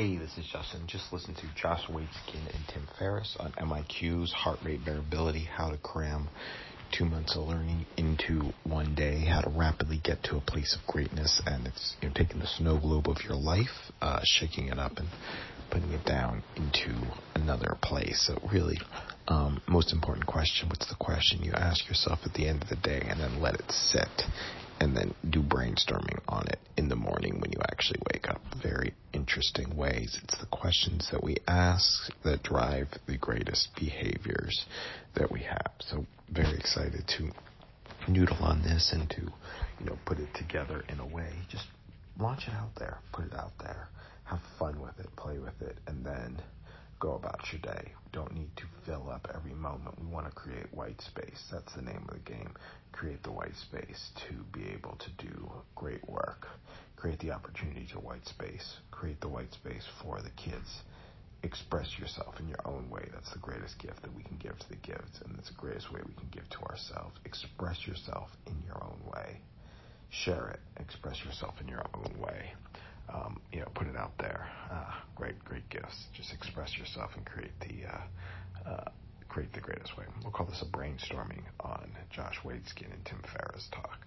Hey, this is Justin. Just listen to Josh Waitzkin and Tim Ferriss on MIQ's heart rate variability, how to cram two months of learning into one day, how to rapidly get to a place of greatness, and it's you know taking the snow globe of your life, uh, shaking it up and putting it down into another place. So really, um, most important question: What's the question you ask yourself at the end of the day, and then let it sit, and then do brainstorming on it in the morning when you actually wake interesting ways. It's the questions that we ask that drive the greatest behaviors that we have. So very excited to noodle on this and to, you know, put it together in a way. Just launch it out there, put it out there, have fun with it, play with it, and then go about your day. We don't need to fill up every moment. We want to create white space. That's the name of the game. Create the white space to be able to do great work. Create the opportunity to white space. Create the white space for the kids. Express yourself in your own way. That's the greatest gift that we can give to the kids, and it's the greatest way we can give to ourselves. Express yourself in your own way. Share it. Express yourself in your own way um, you know, put it out there. Uh, great, great gifts. Just express yourself and create the uh, uh, create the greatest way. We'll call this a brainstorming on Josh Waitzkin and Tim Ferriss talk.